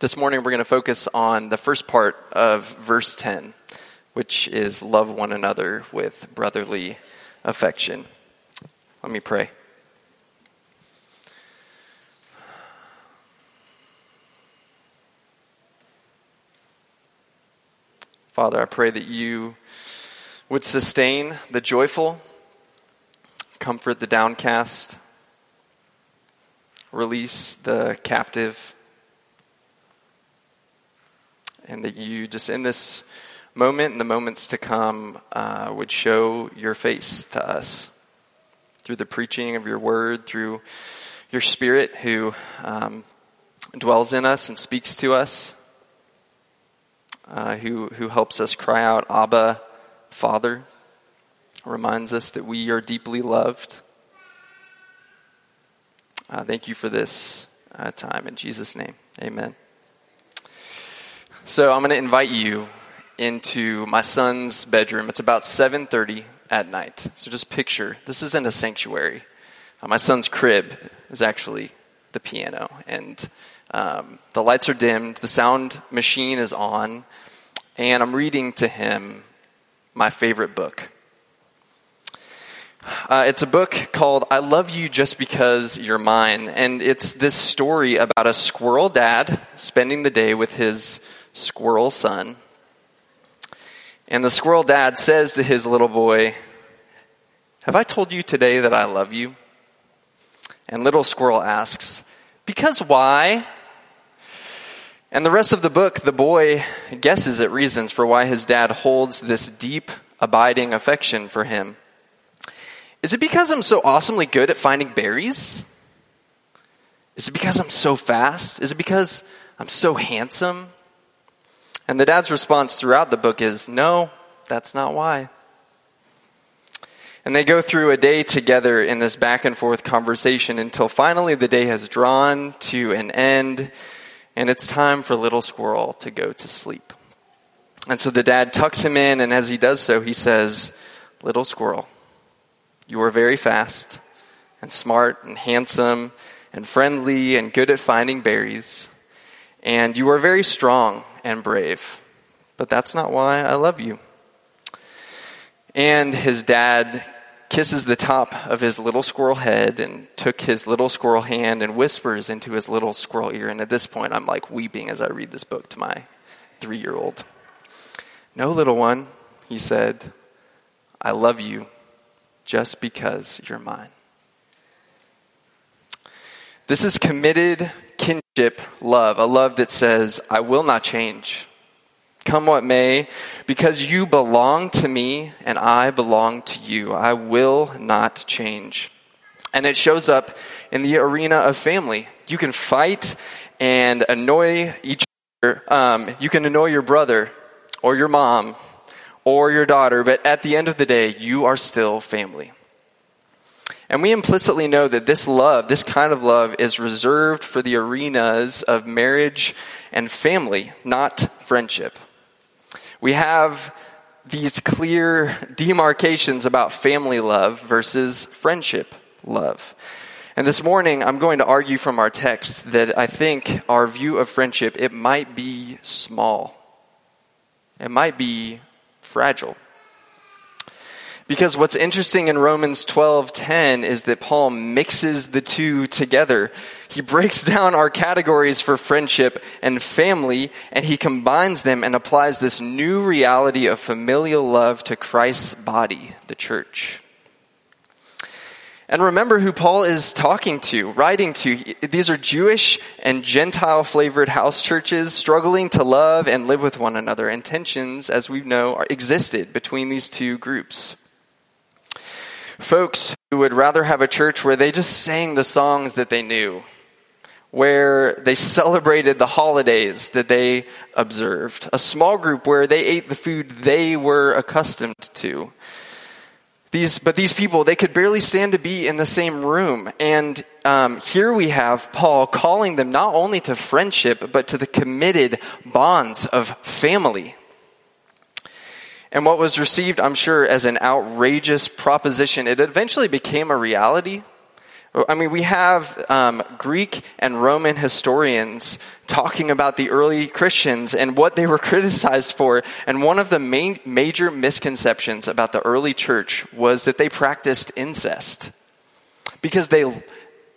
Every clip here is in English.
This morning we're going to focus on the first part of verse 10, which is love one another with brotherly affection. Let me pray. Father, I pray that you would sustain the joyful, comfort the downcast, release the captive and that you just in this moment and the moments to come uh, would show your face to us through the preaching of your word, through your spirit who um, dwells in us and speaks to us, uh, who, who helps us cry out, Abba, Father, reminds us that we are deeply loved. Uh, thank you for this uh, time. In Jesus' name, amen. So I'm going to invite you into my son's bedroom. It's about 7:30 at night. So just picture this isn't a sanctuary. Uh, my son's crib is actually the piano, and um, the lights are dimmed. The sound machine is on, and I'm reading to him my favorite book. Uh, it's a book called I Love You Just Because You're Mine. And it's this story about a squirrel dad spending the day with his squirrel son. And the squirrel dad says to his little boy, Have I told you today that I love you? And little squirrel asks, Because why? And the rest of the book, the boy guesses at reasons for why his dad holds this deep, abiding affection for him. Is it because I'm so awesomely good at finding berries? Is it because I'm so fast? Is it because I'm so handsome? And the dad's response throughout the book is, no, that's not why. And they go through a day together in this back and forth conversation until finally the day has drawn to an end and it's time for little squirrel to go to sleep. And so the dad tucks him in and as he does so, he says, little squirrel, you are very fast and smart and handsome and friendly and good at finding berries. And you are very strong and brave. But that's not why I love you. And his dad kisses the top of his little squirrel head and took his little squirrel hand and whispers into his little squirrel ear. And at this point, I'm like weeping as I read this book to my three year old. No, little one, he said, I love you just because you're mine. This is committed love, a love that says, I will not change. Come what may, because you belong to me and I belong to you. I will not change. And it shows up in the arena of family. You can fight and annoy each other. Um, you can annoy your brother or your mom or your daughter, but at the end of the day, you are still family. And we implicitly know that this love, this kind of love, is reserved for the arenas of marriage and family, not friendship. We have these clear demarcations about family love versus friendship love. And this morning, I'm going to argue from our text that I think our view of friendship, it might be small. It might be fragile. Because what's interesting in Romans 12:10 is that Paul mixes the two together. He breaks down our categories for friendship and family and he combines them and applies this new reality of familial love to Christ's body, the church. And remember who Paul is talking to, writing to. These are Jewish and Gentile flavored house churches struggling to love and live with one another. And tensions, as we know, existed between these two groups folks who would rather have a church where they just sang the songs that they knew, where they celebrated the holidays that they observed, a small group where they ate the food they were accustomed to. These, but these people, they could barely stand to be in the same room. And um, here we have Paul calling them not only to friendship, but to the committed bonds of family. And what was received, I'm sure, as an outrageous proposition, it eventually became a reality I mean, we have um, Greek and Roman historians talking about the early Christians and what they were criticized for. And one of the main major misconceptions about the early church was that they practiced incest. Because they,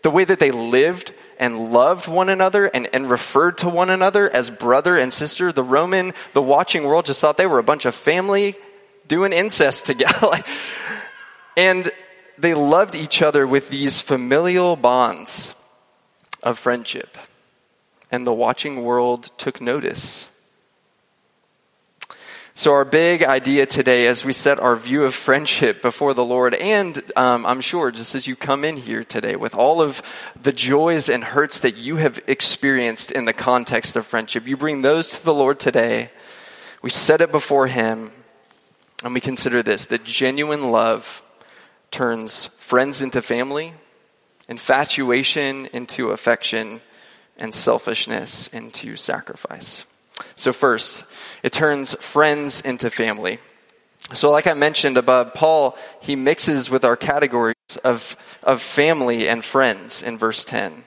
the way that they lived and loved one another and, and referred to one another as brother and sister, the Roman, the watching world just thought they were a bunch of family doing incest together. and they loved each other with these familial bonds of friendship. And the watching world took notice. So, our big idea today, as we set our view of friendship before the Lord, and um, I'm sure just as you come in here today with all of the joys and hurts that you have experienced in the context of friendship, you bring those to the Lord today. We set it before Him, and we consider this that genuine love turns friends into family, infatuation into affection, and selfishness into sacrifice. So, first, it turns friends into family. So, like I mentioned above, Paul, he mixes with our categories of, of family and friends in verse 10.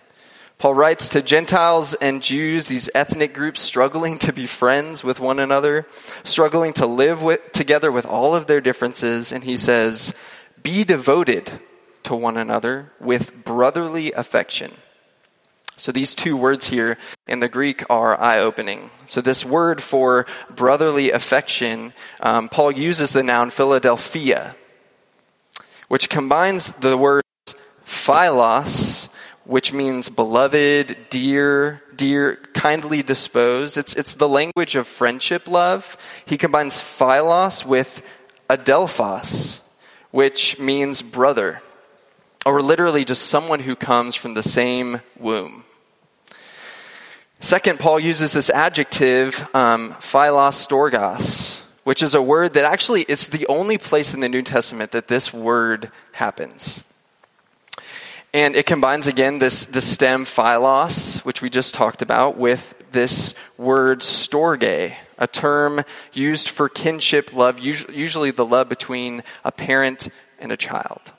Paul writes to Gentiles and Jews, these ethnic groups struggling to be friends with one another, struggling to live with, together with all of their differences, and he says, be devoted to one another with brotherly affection. So these two words here in the Greek are eye opening. So this word for brotherly affection, um, Paul uses the noun Philadelphia, which combines the words philos, which means beloved, dear, dear, kindly disposed. It's, it's the language of friendship love. He combines philos with adelphos, which means brother, or literally just someone who comes from the same womb. Second, Paul uses this adjective, um, philostorgos, which is a word that actually it's the only place in the New Testament that this word happens. And it combines again this, the stem philos, which we just talked about, with this word storge, a term used for kinship love, usually the love between a parent and a child.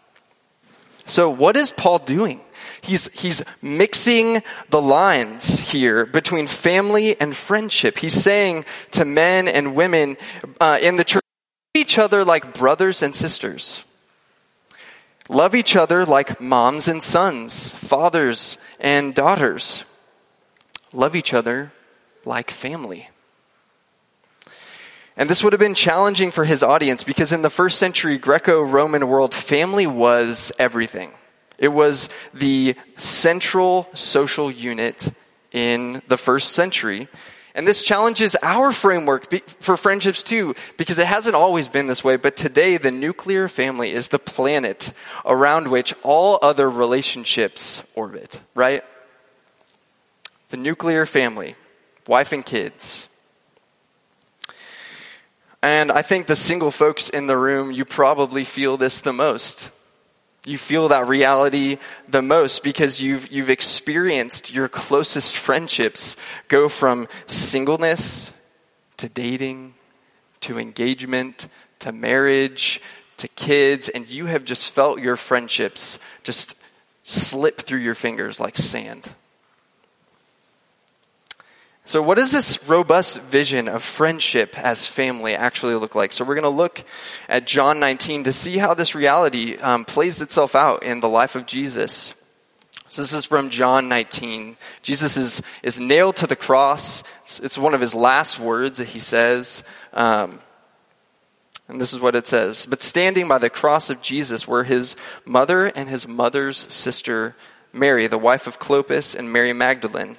So what is Paul doing? He's, he's mixing the lines here between family and friendship. He's saying to men and women uh, in the church, love each other like brothers and sisters. Love each other like moms and sons, fathers and daughters. Love each other like family. And this would have been challenging for his audience because in the first century Greco Roman world, family was everything. It was the central social unit in the first century. And this challenges our framework for friendships too, because it hasn't always been this way, but today the nuclear family is the planet around which all other relationships orbit, right? The nuclear family, wife and kids. And I think the single folks in the room, you probably feel this the most. You feel that reality the most because you've, you've experienced your closest friendships go from singleness to dating to engagement to marriage to kids, and you have just felt your friendships just slip through your fingers like sand. So, what does this robust vision of friendship as family actually look like? So, we're going to look at John 19 to see how this reality um, plays itself out in the life of Jesus. So, this is from John 19. Jesus is, is nailed to the cross. It's, it's one of his last words that he says. Um, and this is what it says But standing by the cross of Jesus were his mother and his mother's sister, Mary, the wife of Clopas, and Mary Magdalene.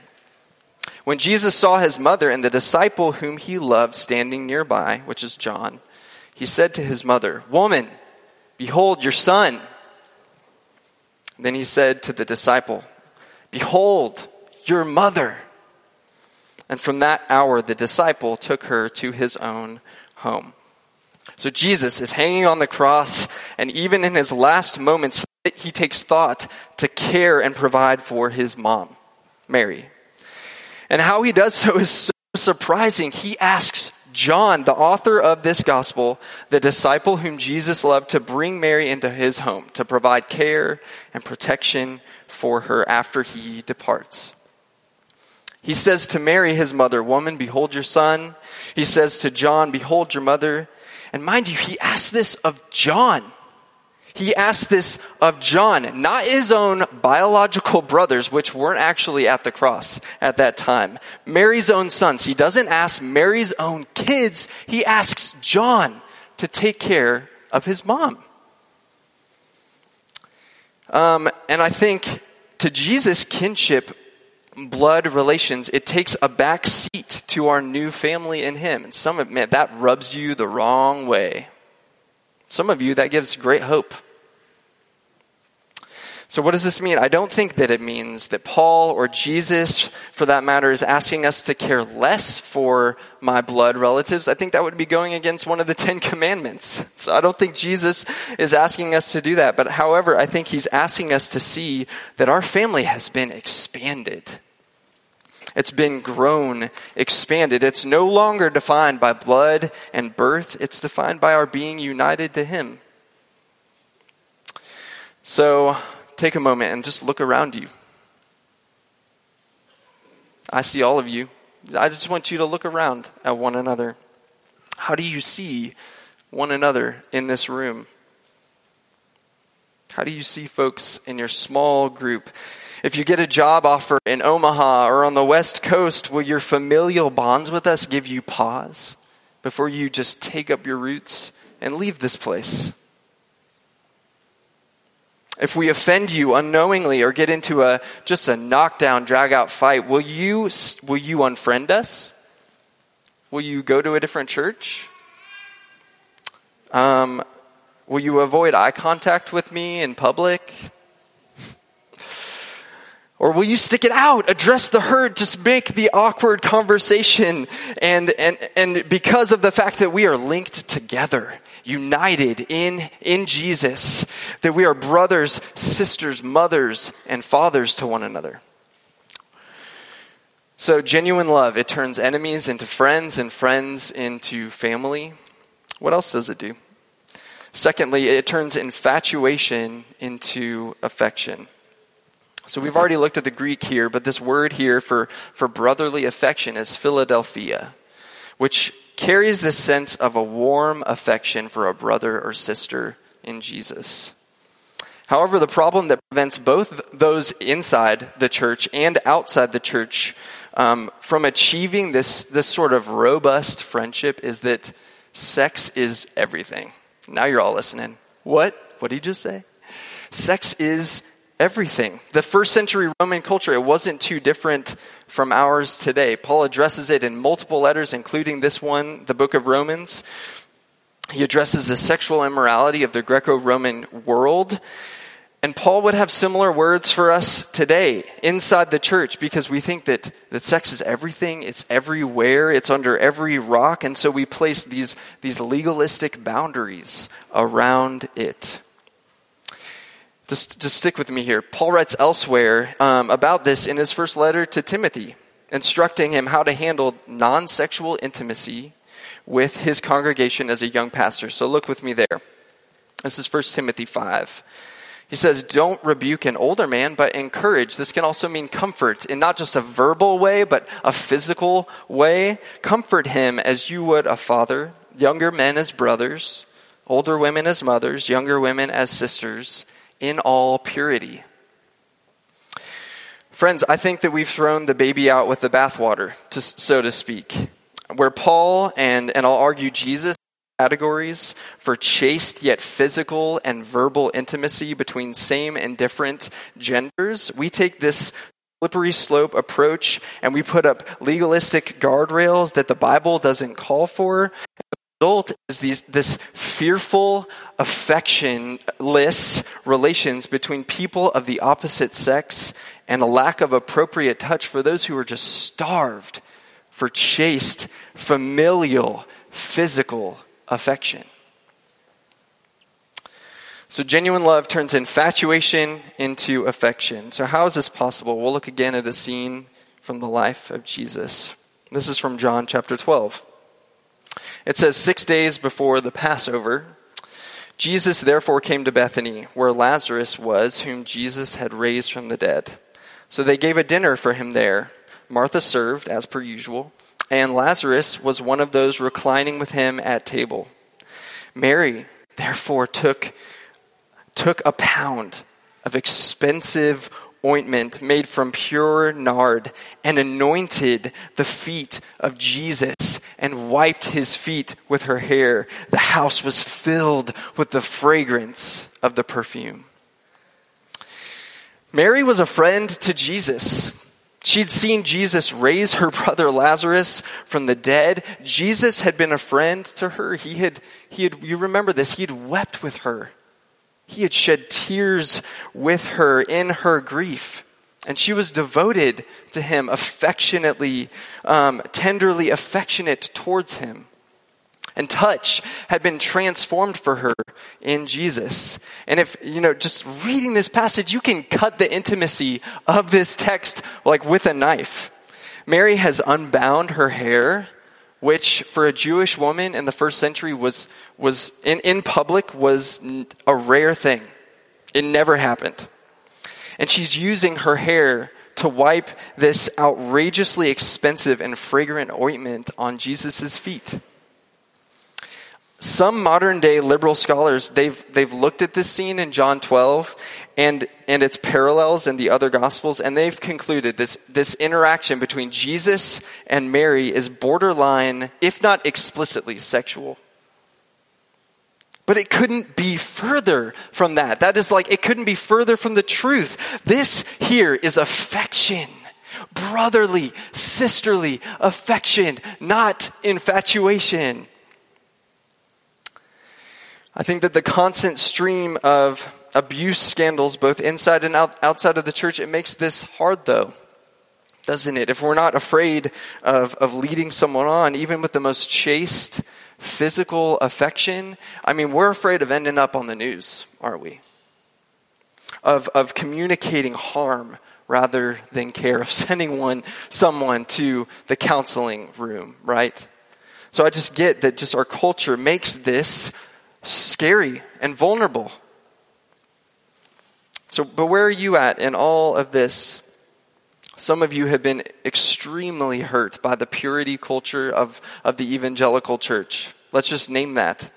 When Jesus saw his mother and the disciple whom he loved standing nearby, which is John, he said to his mother, Woman, behold your son. Then he said to the disciple, Behold your mother. And from that hour, the disciple took her to his own home. So Jesus is hanging on the cross, and even in his last moments, he takes thought to care and provide for his mom, Mary. And how he does so is so surprising. He asks John, the author of this gospel, the disciple whom Jesus loved to bring Mary into his home to provide care and protection for her after he departs. He says to Mary, his mother, Woman, behold your son. He says to John, Behold your mother. And mind you, he asks this of John. He asked this of John, not his own biological brothers, which weren't actually at the cross at that time. Mary's own sons. He doesn't ask Mary's own kids. He asks John to take care of his mom. Um, and I think to Jesus' kinship blood relations, it takes a back seat to our new family in Him. And some of man, that rubs you the wrong way. Some of you, that gives great hope. So, what does this mean? I don't think that it means that Paul or Jesus, for that matter, is asking us to care less for my blood relatives. I think that would be going against one of the Ten Commandments. So, I don't think Jesus is asking us to do that. But, however, I think he's asking us to see that our family has been expanded. It's been grown, expanded. It's no longer defined by blood and birth. It's defined by our being united to Him. So take a moment and just look around you. I see all of you. I just want you to look around at one another. How do you see one another in this room? How do you see folks in your small group? If you get a job offer in Omaha or on the West Coast, will your familial bonds with us give you pause before you just take up your roots and leave this place? If we offend you unknowingly or get into a just a knockdown, drag out fight, will you will you unfriend us? Will you go to a different church? Um, will you avoid eye contact with me in public? Or will you stick it out, address the hurt, just make the awkward conversation and, and, and because of the fact that we are linked together, united in, in Jesus, that we are brothers, sisters, mothers, and fathers to one another. So genuine love, it turns enemies into friends and friends into family. What else does it do? Secondly, it turns infatuation into affection. So we've already looked at the Greek here, but this word here for, for brotherly affection is Philadelphia, which carries this sense of a warm affection for a brother or sister in Jesus. However, the problem that prevents both those inside the church and outside the church um, from achieving this, this sort of robust friendship is that sex is everything. Now you're all listening. What? What did you just say? Sex is everything. The first century Roman culture, it wasn't too different from ours today. Paul addresses it in multiple letters, including this one, the book of Romans. He addresses the sexual immorality of the Greco-Roman world. And Paul would have similar words for us today inside the church because we think that, that sex is everything, it's everywhere, it's under every rock, and so we place these, these legalistic boundaries around it. Just, just stick with me here. Paul writes elsewhere um, about this in his first letter to Timothy, instructing him how to handle non sexual intimacy with his congregation as a young pastor. So look with me there. This is 1 Timothy 5. He says, Don't rebuke an older man, but encourage. This can also mean comfort in not just a verbal way, but a physical way. Comfort him as you would a father, younger men as brothers, older women as mothers, younger women as sisters in all purity. Friends, I think that we've thrown the baby out with the bathwater, so to speak. Where Paul and, and I'll argue Jesus categories for chaste yet physical and verbal intimacy between same and different genders, we take this slippery slope approach and we put up legalistic guardrails that the Bible doesn't call for result is these, this fearful, affectionless relations between people of the opposite sex and a lack of appropriate touch for those who are just starved for chaste, familial, physical affection. So genuine love turns infatuation into affection. So how is this possible? We'll look again at a scene from the life of Jesus. This is from John chapter 12. It says, Six days before the Passover, Jesus therefore came to Bethany, where Lazarus was, whom Jesus had raised from the dead. So they gave a dinner for him there. Martha served, as per usual, and Lazarus was one of those reclining with him at table. Mary, therefore, took, took a pound of expensive ointment made from pure nard and anointed the feet of Jesus and wiped his feet with her hair. The house was filled with the fragrance of the perfume. Mary was a friend to Jesus. She'd seen Jesus raise her brother Lazarus from the dead. Jesus had been a friend to her. He had, he had, you remember this, he had wept with her. He had shed tears with her in her grief. And she was devoted to him, affectionately, um, tenderly affectionate towards him. And touch had been transformed for her in Jesus. And if, you know, just reading this passage, you can cut the intimacy of this text like with a knife. Mary has unbound her hair, which for a Jewish woman in the first century was, was in, in public was a rare thing. It never happened. And she's using her hair to wipe this outrageously expensive and fragrant ointment on Jesus' feet. Some modern day liberal scholars, they've, they've looked at this scene in John 12 and, and its parallels in the other gospels, and they've concluded this, this interaction between Jesus and Mary is borderline, if not explicitly sexual. But it couldn't be further from that. That is like, it couldn't be further from the truth. This here is affection. Brotherly, sisterly affection, not infatuation. I think that the constant stream of abuse scandals, both inside and out, outside of the church, it makes this hard though, doesn't it? If we're not afraid of, of leading someone on, even with the most chaste, physical affection, I mean, we're afraid of ending up on the news, aren't we? Of, of communicating harm rather than care, of sending one, someone to the counseling room, right? So I just get that just our culture makes this scary and vulnerable. So, but where are you at in all of this? Some of you have been extremely hurt by the purity culture of, of the evangelical church. Let's just name that.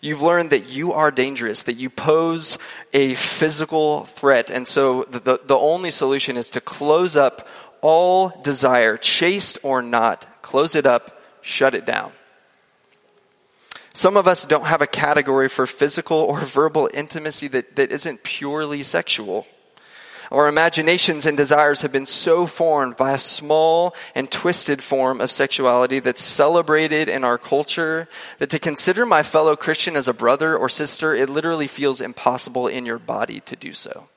You've learned that you are dangerous, that you pose a physical threat, and so the, the, the only solution is to close up all desire, chaste or not, close it up, shut it down. Some of us don't have a category for physical or verbal intimacy that, that isn't purely sexual. Our imaginations and desires have been so formed by a small and twisted form of sexuality that's celebrated in our culture that to consider my fellow Christian as a brother or sister, it literally feels impossible in your body to do so.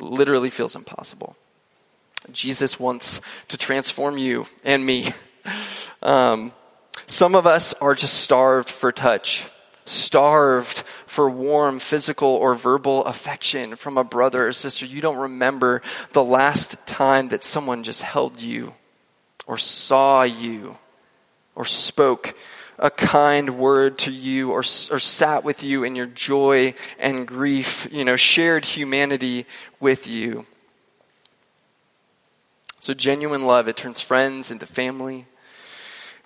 Literally feels impossible. Jesus wants to transform you and me. Um, some of us are just starved for touch starved for warm physical or verbal affection from a brother or sister, you don't remember the last time that someone just held you or saw you or spoke a kind word to you or, or sat with you in your joy and grief, you know, shared humanity with you. So genuine love, it turns friends into family.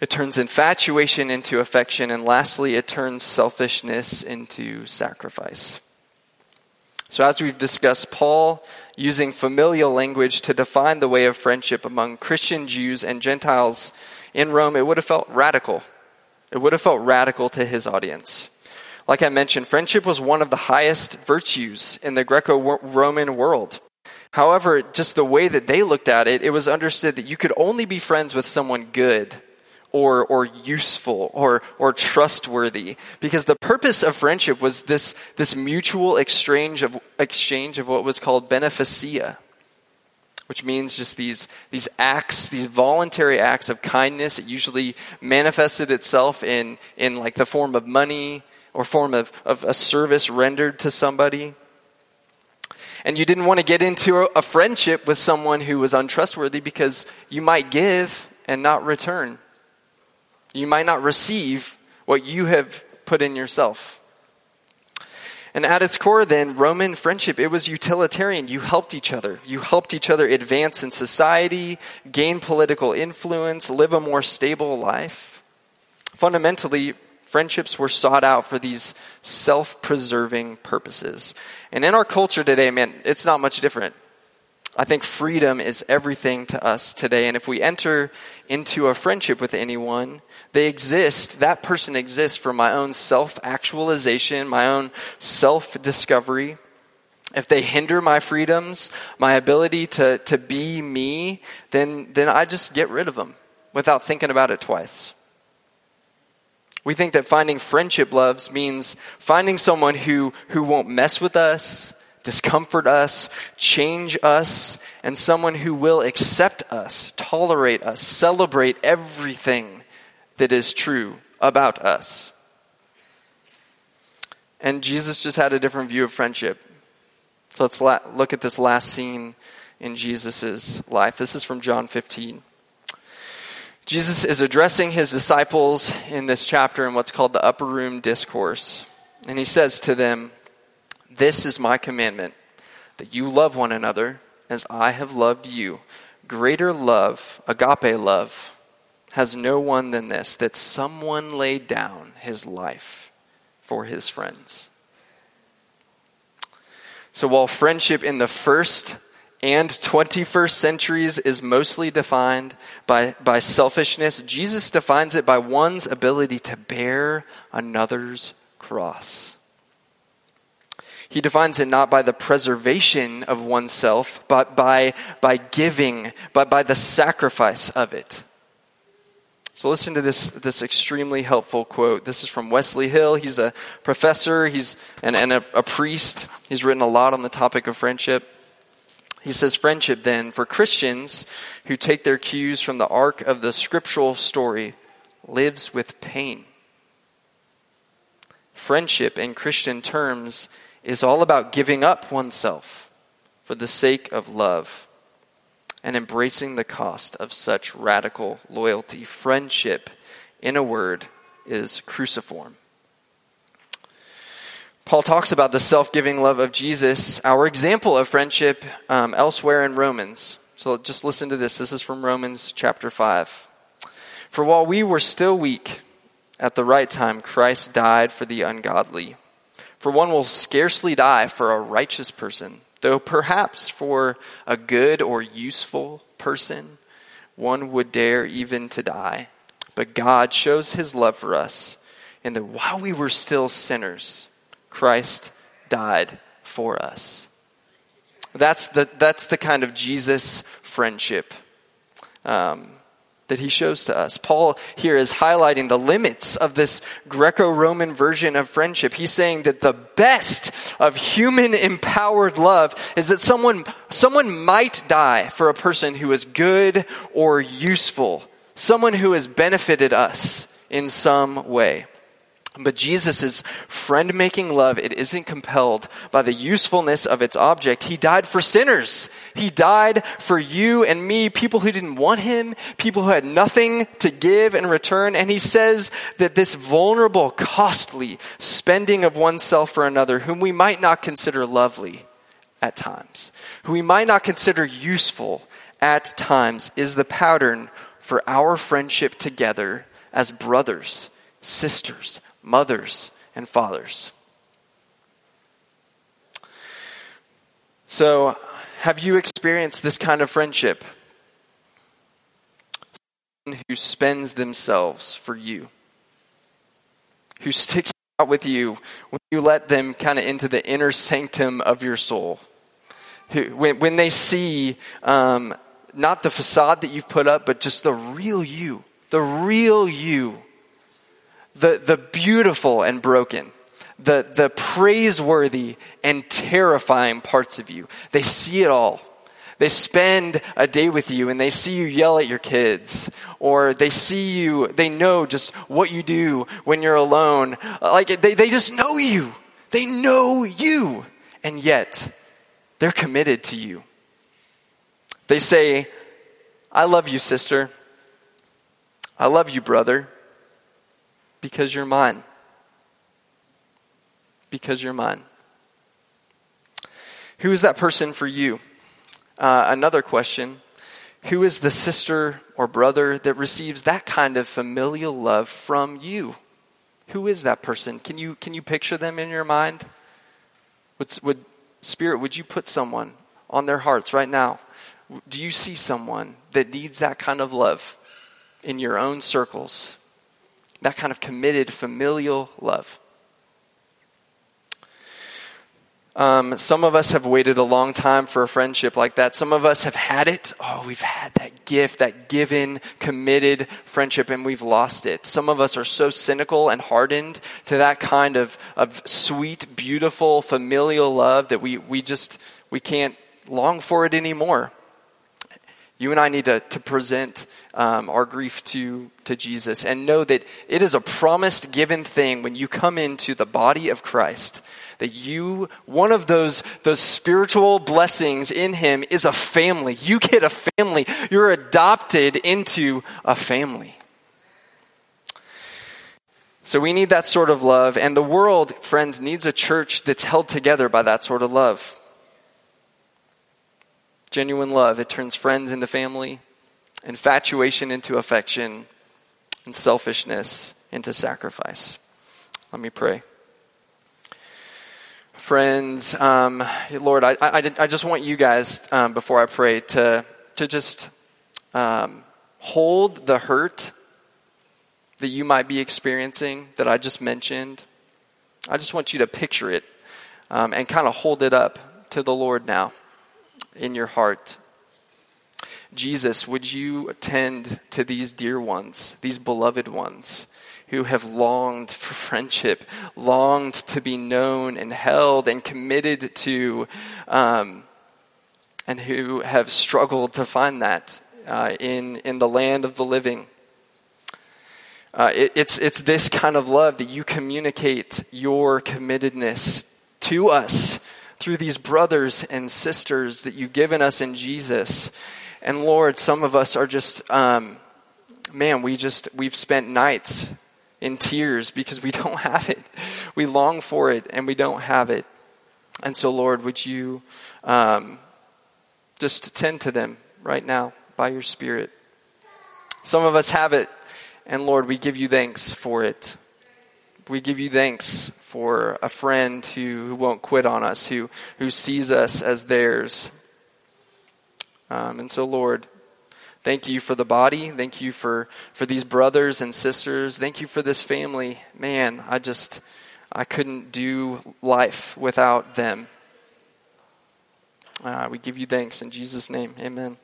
It turns infatuation into affection. And lastly, it turns selfishness into sacrifice. So, as we've discussed, Paul using familial language to define the way of friendship among Christian Jews and Gentiles in Rome, it would have felt radical. It would have felt radical to his audience. Like I mentioned, friendship was one of the highest virtues in the Greco Roman world. However, just the way that they looked at it, it was understood that you could only be friends with someone good or, or useful or, or trustworthy. Because the purpose of friendship was this, this mutual exchange of, exchange of what was called beneficia, which means just these, these acts, these voluntary acts of kindness. It usually manifested itself in, in like the form of money or form of, of a service rendered to somebody. And you didn't want to get into a, friendship with someone who was untrustworthy because you might give and not return. You might not receive what you have put in yourself. And at its core, then, Roman friendship, it was utilitarian. You helped each other. You helped each other advance in society, gain political influence, live a more stable life. Fundamentally, friendships were sought out for these self preserving purposes. And in our culture today, man, it's not much different. I think freedom is everything to us today. And if we enter into a friendship with anyone, they exist, that person exists for my own self actualization, my own self discovery. If they hinder my freedoms, my ability to, to be me, then, then I just get rid of them without thinking about it twice. We think that finding friendship loves means finding someone who, who won't mess with us, discomfort us, change us, and someone who will accept us, tolerate us, celebrate everything that is true about us. And Jesus just had a different view of friendship. So let's la- look at this last scene in Jesus' life. This is from John 15. Jesus is addressing his disciples in this chapter in what's called the upper room discourse. And he says to them, this is my commandment that you love one another as I have loved you. Greater love, agape love, has no one than this that someone laid down his life for his friends. So while friendship in the first and 21st centuries is mostly defined by, by selfishness, Jesus defines it by one's ability to bear another's cross. He defines it not by the preservation of oneself, but by, by giving, but by the sacrifice of it. So listen to this, this extremely helpful quote. This is from Wesley Hill. He's a professor, he's and, and a, a priest. He's written a lot on the topic of friendship. He says, Friendship, then, for Christians who take their cues from the arc of the scriptural story, lives with pain. Friendship, in Christian terms, is all about giving up oneself for the sake of love and embracing the cost of such radical loyalty. Friendship, in a word, is cruciform. Paul talks about the self giving love of Jesus, our example of friendship um, elsewhere in Romans. So just listen to this. This is from Romans chapter 5. For while we were still weak, at the right time, Christ died for the ungodly. For one will scarcely die for a righteous person, though perhaps for a good or useful person, one would dare even to die. But God shows his love for us and that while we were still sinners, Christ died for us. That's the, that's the kind of Jesus friendship um, that he shows to us. Paul here is highlighting the limits of this Greco Roman version of friendship. He's saying that the best of human empowered love is that someone, someone might die for a person who is good or useful, someone who has benefited us in some way. But Jesus' friend making love, it isn't compelled by the usefulness of its object. He died for sinners. He died for you and me, people who didn't want him, people who had nothing to give in return. And he says that this vulnerable, costly spending of oneself for another, whom we might not consider lovely at times, who we might not consider useful at times, is the pattern for our friendship together as brothers, sisters, mothers and fathers. So, have you experienced this kind of friendship? Someone who spends themselves for you, who sticks out with you when you let them kind of into the inner sanctum of your soul. Who, when, when they see um, not the facade that you've put up, but just the real you, the real you the, the beautiful and broken, the, the praiseworthy and terrifying parts of you. They see it all. They spend a day with you and they see you yell at your kids, or they see you, they know just what you do when you're alone. Like, they, they just know you. They know you. And yet, they're committed to you. They say, I love you, sister. I love you, brother. Because you're mine. Because you're mine. Who is that person for you? Uh, another question Who is the sister or brother that receives that kind of familial love from you? Who is that person? Can you, can you picture them in your mind? Would, would Spirit, would you put someone on their hearts right now? Do you see someone that needs that kind of love in your own circles? That kind of committed familial love. Um, some of us have waited a long time for a friendship like that. Some of us have had it. Oh, we've had that gift, that given, committed friendship, and we've lost it. Some of us are so cynical and hardened to that kind of, of sweet, beautiful, familial love that we, we just, we can't long for it anymore. You and I need to, to present um, our grief to, to Jesus and know that it is a promised given thing when you come into the body of Christ that you, one of those, those spiritual blessings in Him is a family. You get a family. You're adopted into a family. So we need that sort of love. And the world, friends, needs a church that's held together by that sort of love. Genuine love, it turns friends into family, infatuation into affection, and selfishness into sacrifice. Let me pray friends. Um, Lord, I, I, I, just want you guys, um, before I pray, to, to just um, hold the hurt that you might be experiencing that I just mentioned. I just want you to picture it um, and kind of hold it up to the Lord now in your heart. Jesus, would you attend to these dear ones, these beloved ones? who have longed for friendship, longed to be known and held and committed to, um, and who have struggled to find that uh, in, in the land of the living. Uh, it, it's, it's this kind of love that you communicate your committedness to us through these brothers and sisters that you've given us in Jesus. And Lord, some of us are just, um, man, we just, we've spent nights in tears because we don't have it. We long for it and we don't have it. And so, Lord, would you um, just tend to them right now by your Spirit? Some of us have it, and Lord, we give you thanks for it. We give you thanks for a friend who, who won't quit on us, who, who sees us as theirs. Um, and so, Lord, Thank you for the body. Thank you for, for these brothers and sisters. Thank you for this family. Man, I just, I couldn't do life without them. Uh, we give you thanks in Jesus' name. Amen.